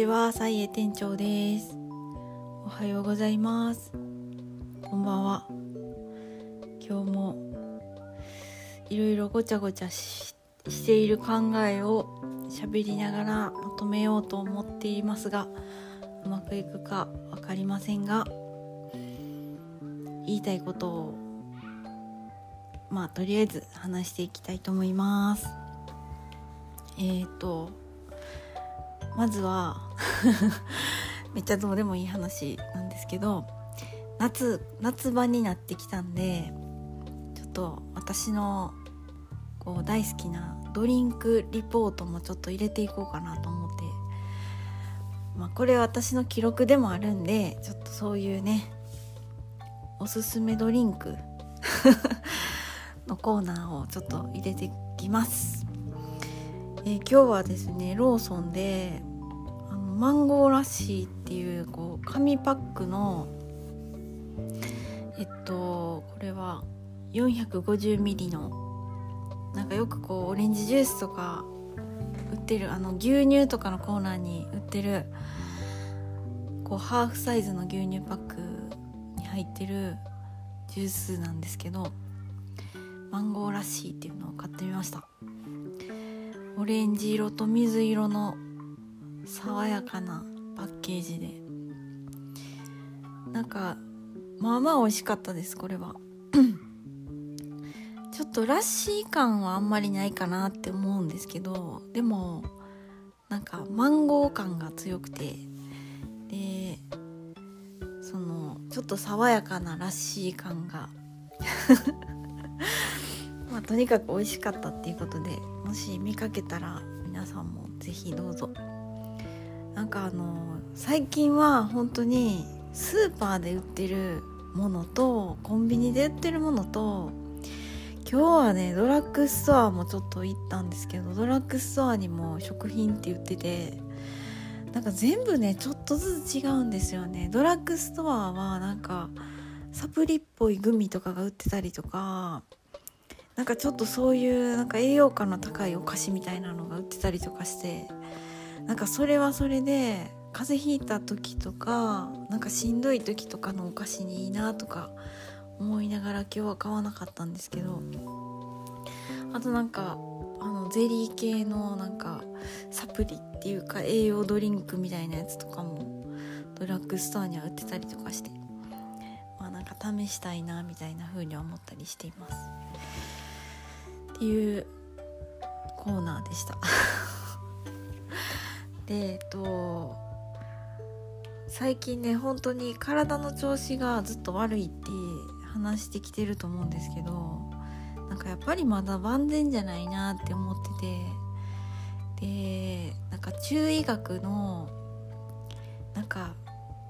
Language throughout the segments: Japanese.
ちは、さいえ店長です。おはようございます。こんばんは。今日もいろいろごちゃごちゃしている考えを喋りながらまとめようと思っていますが、うまくいくかわかりませんが、言いたいことをまあとりあえず話していきたいと思います。えっ、ー、とまずは めっちゃどうでもいい話なんですけど夏夏場になってきたんでちょっと私のこう大好きなドリンクリポートもちょっと入れていこうかなと思って、まあ、これは私の記録でもあるんでちょっとそういうねおすすめドリンク のコーナーをちょっと入れていきます。えー今日はですねローソンであのマンゴーラッシーっていうこう紙パックのえっとこれは 450ml のなんかよくこうオレンジジュースとか売ってるあの牛乳とかのコーナーに売ってるこうハーフサイズの牛乳パックに入ってるジュースなんですけどマンゴーラッシーっていうのを買ってみました。オレンジ色と水色の爽やかなパッケージで。なんかまあまあ美味しかったですこれは。ちょっとラッシー感はあんまりないかなって思うんですけどでもなんかマンゴー感が強くて。でそのちょっと爽やかなラッシー感が。あとにかく美味しかったっていうことでもし見かけたら皆さんもぜひどうぞ。なんかあの最近は本当にスーパーで売ってるものとコンビニで売ってるものと今日はねドラッグストアもちょっと行ったんですけどドラッグストアにも食品って言っててなんか全部ねちょっとずつ違うんですよね。ドラッグストアはなんかサプリっぽいグミとかが売ってたりとかなんかちょっとそういうなんか栄養価の高いお菓子みたいなのが売ってたりとかしてなんかそれはそれで風邪ひいた時とかなんかしんどい時とかのお菓子にいいなとか思いながら今日は買わなかったんですけどあとなんかあのゼリー系のなんかサプリっていうか栄養ドリンクみたいなやつとかもドラッグストアには売ってたりとかしてまあなんか試したいなみたいな風には思ったりしています。っていうコーナーでした。でえっと最近ね本当に体の調子がずっと悪いって話してきてると思うんですけどなんかやっぱりまだ万全じゃないなって思っててでなんか中医学のなんか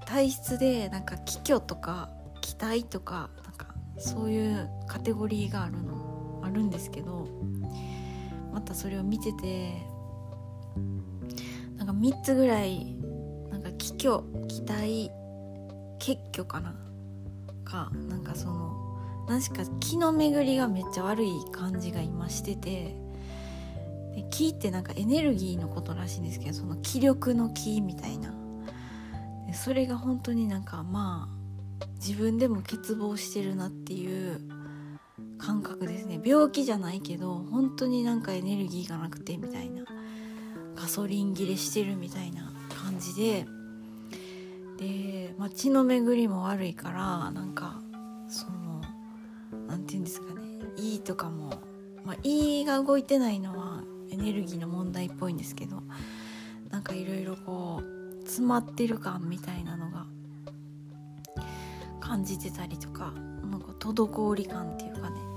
体質でなんか気虚とか気体とかなんかそういうカテゴリーがあるのあるんですけどまたそれを見ててなんか3つぐらいなんか気虚気体血虚かなかなんかその何しか気の巡りがめっちゃ悪い感じが今しててで気ってなんかエネルギーのことらしいんですけどその気力の気みたいな。でそれが本当になんかまあ自分でも欠乏してるなっていう感覚ですね。病気じゃないけど本当になんかエネルギーがなくてみたいな。ガソリン切れしてるみたいな感じで。で、まあ、血の巡りも悪いからなんかその何て言うんですかね。胃とかも、まあ、胃が動いてないのはエネルギーの問題っぽいんですけどなんかいろいろこう詰まってる感みたいなのが感じてたりとかなんか滞り感っていうかね。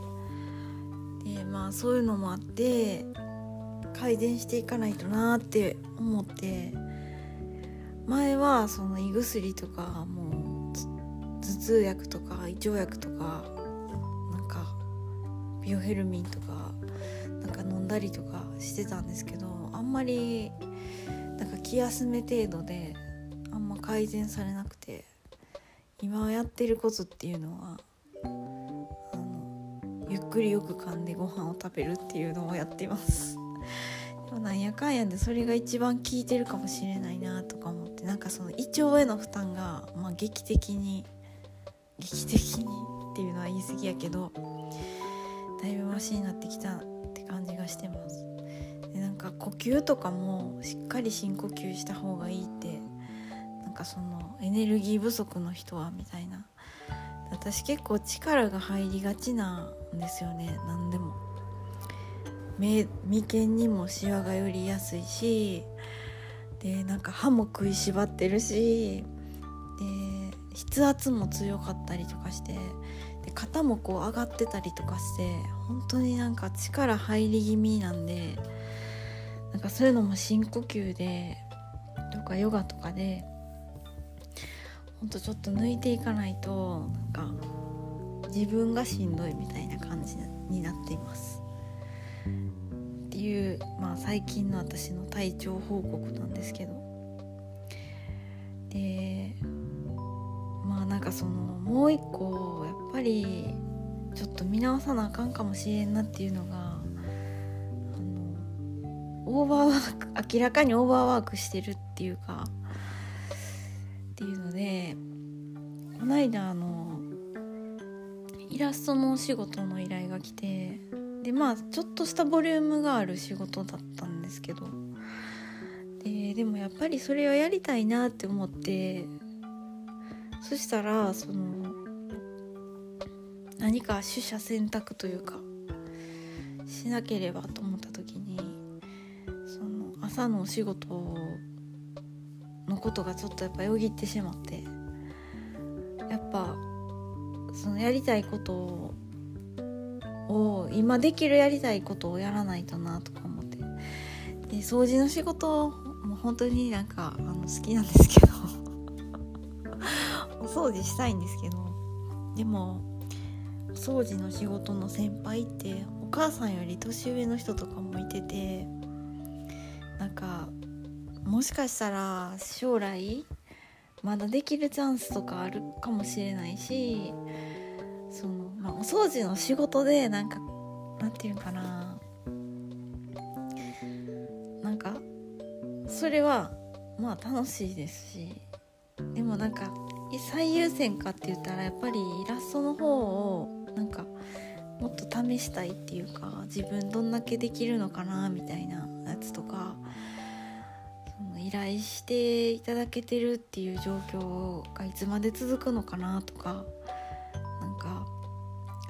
まあそういうのもあって改善していかないとなって思って前はその胃薬とかもう頭痛薬とか胃腸薬とかなんかビオヘルミンとかなんか飲んだりとかしてたんですけどあんまりなんか気休め程度であんま改善されなくて今やってることっていうのはゆっくりよく噛んでご飯を食べるっていうのをやってます でも。なんやかんやでそれが一番効いてるかもしれないなとか思ってなんかその胃腸への負担が、まあ、劇的に劇的にっていうのは言い過ぎやけどだいぶマシになってきたって感じがしてますでなんか呼吸とかもしっかり深呼吸した方がいいってなんかそのエネルギー不足の人はみたいな私結構力が入りがちなんですよね。何でも。眉間にもシワが寄りやすいしでなんか歯も食いしばってるしで筆圧も強かったりとかしてで肩もこう上がってたりとかして本当になんか力入り気味なんでなんかそういうのも深呼吸でとかヨガとかでほんとちょっと抜いていかないとなんか自分がしんどいみたいな感じになっています。っていう、まあ、最近の私の体調報告なんですけどでまあなんかそのもう一個やっぱりちょっと見直さなあかんかもしれんなっていうのがあのオーバーワーク明らかにオーバーワークしてるっていうかっていうのでこの間あのイラストのお仕事の依頼が来てでまあちょっとしたボリュームがある仕事だったんですけど。ででもやっぱりそれをやりたいなって思ってそしたらその何か取捨選択というかしなければと思った時にその朝のお仕事のことがちょっとやっぱよぎってしまってやっぱそのやりたいことを今できるやりたいことをやらないとなとか思って。で掃除の仕事も本当になんかあの好きなんですけど。お掃除したいんですけど。でもお掃除の仕事の先輩ってお母さんより年上の人とかもいててなんかもしかしたら将来まだできるチャンスとかあるかもしれないしその、まあ、お掃除の仕事でなんかなんていうかな。なんかそれはまあ楽しいですしでもなんか最優先かって言ったらやっぱりイラストの方をなんかもっと試したいっていうか自分どんだけできるのかなみたいなやつとか頼していただけてるっていう状況がいつまで続くのかなとか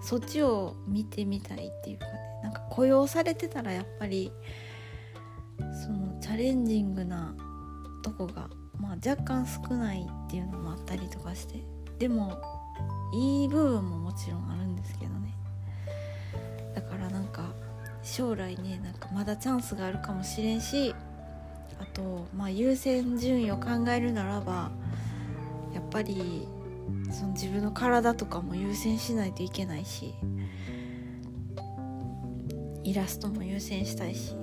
そっちを見てみたいっていうかねなんか雇用されてたらやっぱりそのチャレンジングなとこが、まあ、若干少ないっていうのもあったりとかしてでもいい部分ももちろんあるんですけどね。だからなんか将来ねなんかまだチャンスがあるかもしれんしあとまあ優先順位を考えるならばやっぱりその自分の体とかも優先しないといけないしイラストも優先したいし、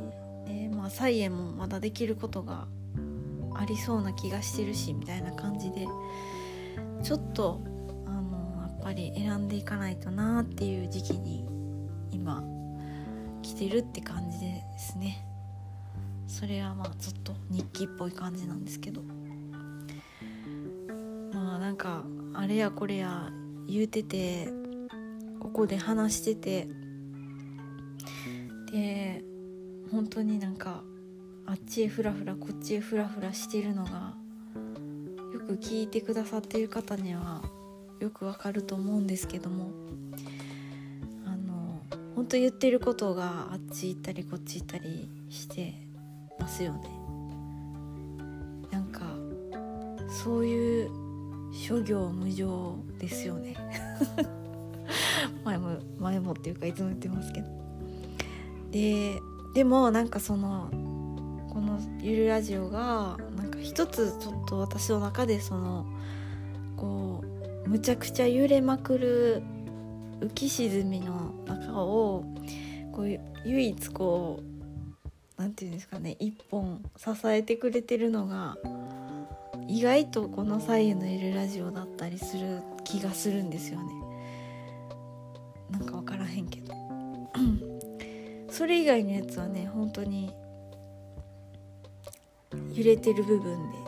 でまあ、菜園もまだできることがありそうな気がしてるしみたいな感じでちょっとあのやっぱり選んでいかないとなっていう時期に今来てるって感じですね。それはまあちょっと日記っぽい感じなんですけど。まあなんかあれやこれや言うててここで話してて。で本当になんかあっちへフラフラこっちへフラフラしてるのがよく聞いてくださってる方にはよくわかると思うんですけども。あの本当言ってることがあっち行ったりこっち行ったりしてますよね。なんかそういう諸行無常ですよね。前も前もっていうかいつも言ってますけど。ででもなんかそのこの「ゆるラジオが」なんか一つちょっと私の中でそのこうむちゃくちゃ揺れまくる浮き沈みの中をこう唯一こう何て言うんですかね一本支えてくれてるのが意外とこの「左右のいるラジオ」だったりする気がするんですよね。なんか分からへんけど。それ以外のやつはね本当に揺れてる部分で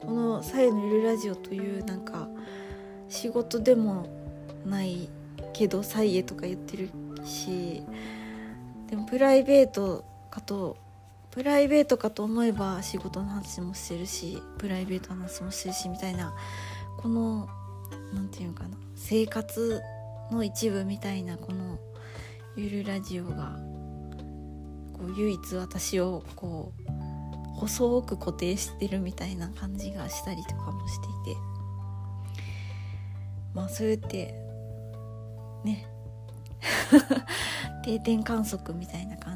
この「左右のゆるラジオ」というなんか仕事でもないけど「サイエ」とか言ってるしでもプライベートかとプライベートかと思えば仕事の話もしてるしプライベートの話もしてるしみたいなこの何て言うかな生活の一部みたいなこのゆるラジオがこう唯一私をこう細く固定してるみたいな感じがしたりとかもしていて。まあそうやってね。定点観測みたいな感じ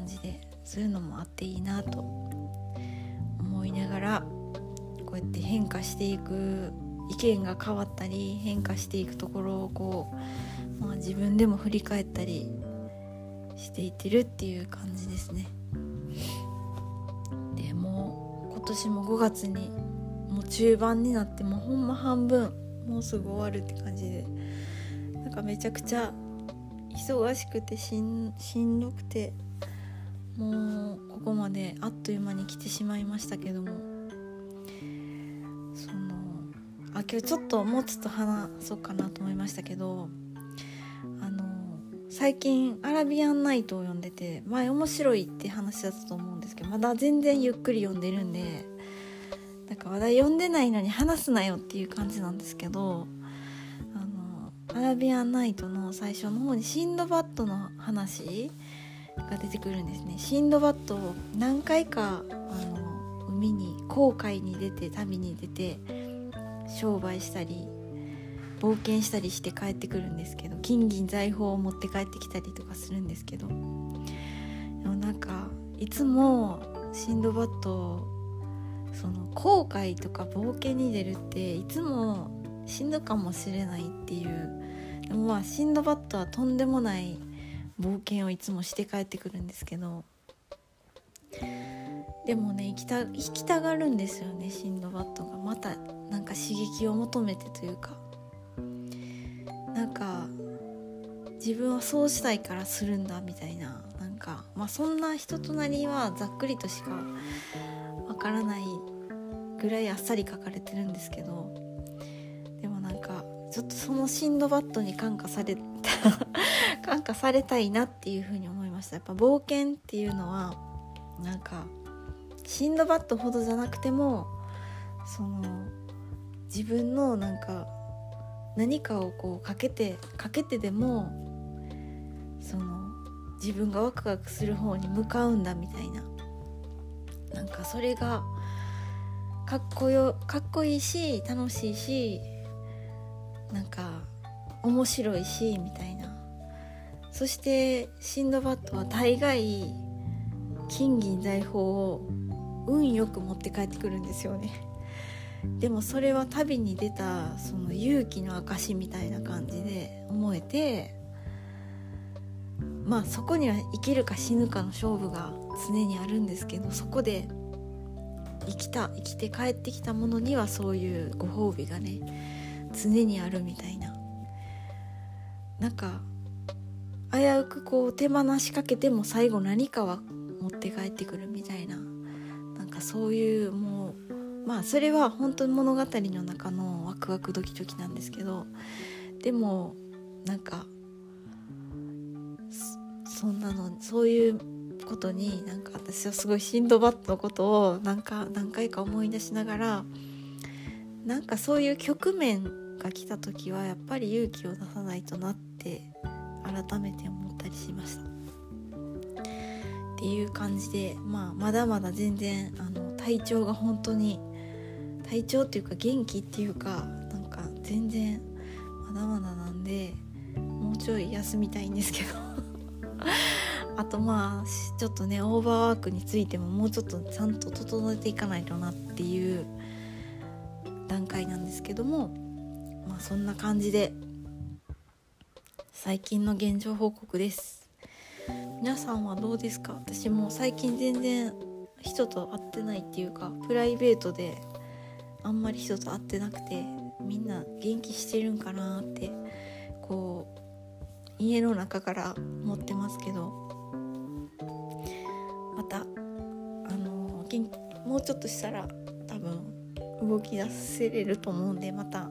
そういうのもあっていいなと思いながらこうやって変化していく意見が変わったり変化していくところをこう、まあ、自分でも振り返ったりしていってるっていう感じですね。でもう今年も5月にもう中盤になってもうほんま半分もうすぐ終わるって感じでなんかめちゃくちゃ忙しくてしんしんどくてもうここまであっという間に来てしまいましたけども。そのあ今日ちょっともうちょっと話そうかなと思いましたけどあの最近アラビアンナイトを読んでて前面白いって話だったと思うんですけどまだ全然ゆっくり読んでるんでなんかまだ読んでないのに話すなよっていう感じなんですけどあのアラビアンナイトの最初の方にシンドバッドの話が出てくるんですね。シンドバッドを何回かあの海に航海に出て旅に出て商売したり冒険したりして帰ってくるんですけど金銀財宝を持って帰ってきたりとかするんですけどでもなんかいつもシンドバッドその後悔とか冒険に出るっていつもしんどかもしれないっていうでもまあシンドバッドはとんでもない冒険をいつもして帰ってくるんですけど。でもね行きた行きたがるんですよねシンドバッドが。またなんか刺激を求めてというか。なんか自分はそうしたいからするんだみたいな。なんかまあそんな人となりはざっくりとしかわからないぐらいあっさり書かれてるんですけど。ちょっとそのシンドバッドに感化された感化されたいなっていうふうに思いました。やっぱ冒険っていうのはなんかシンドバッドほどじゃなくてもその自分のなんか何かをこうかけてかけてでもその自分がワクワクする方に向かうんだみたいな。なんかそれがかっこよかっこいいし楽しいしなんか面白いしみたいな。そしてシンドバッドは大概金銀財宝を運よく持って帰ってくるんですよね。でもそれは旅に出たその勇気の証みたいな感じで思えてまあそこには生きるか死ぬかの勝負が常にあるんですけどそこで生きた生きて帰ってきたものにはそういうご褒美がね常にあるみたいな。なんか危うくこう手放しかけても最後何かは持って帰ってくるみたいな。なんかそういうもうまあそれは本当に物語の中のワクワクドキドキなんですけど。でもなんかそんなのそういうことになんか私はすごいシンドバッドのことをなんか何回か思い出しながらなんかそういう局面が来た時はやっぱり勇気を出さないとなって改めて思ったりしました。っていう感じで、まあ、まだまだ全然あの体調が本当に体調っていうか元気っていうかなんか全然まだまだなんでもうちょい休みたいんですけど。あとまあちょっとねオーバーワークについてももうちょっとちゃんと整えていかないとなっていう段階なんですけどもまあそんな感じで最近の現状報告です。皆さんはどうですか？私も最近全然人と会ってないっていうかプライベートであんまり人と会ってなくてみんな元気してるんかなってこう家の中から思ってますけどまたあのもうちょっとしたら多分動き出せれると思うんでまた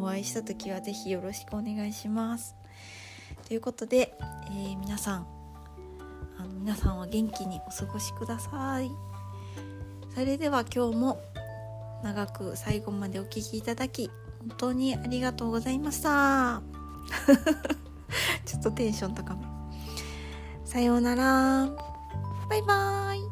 お会いした時は是非よろしくお願いします。ということで、えー、皆さんあの皆さんは元気にお過ごしください。それでは今日も長く最後までお聴きいただき本当にありがとうございました。ちょっとテンション高め。さようなら。バイバーイ。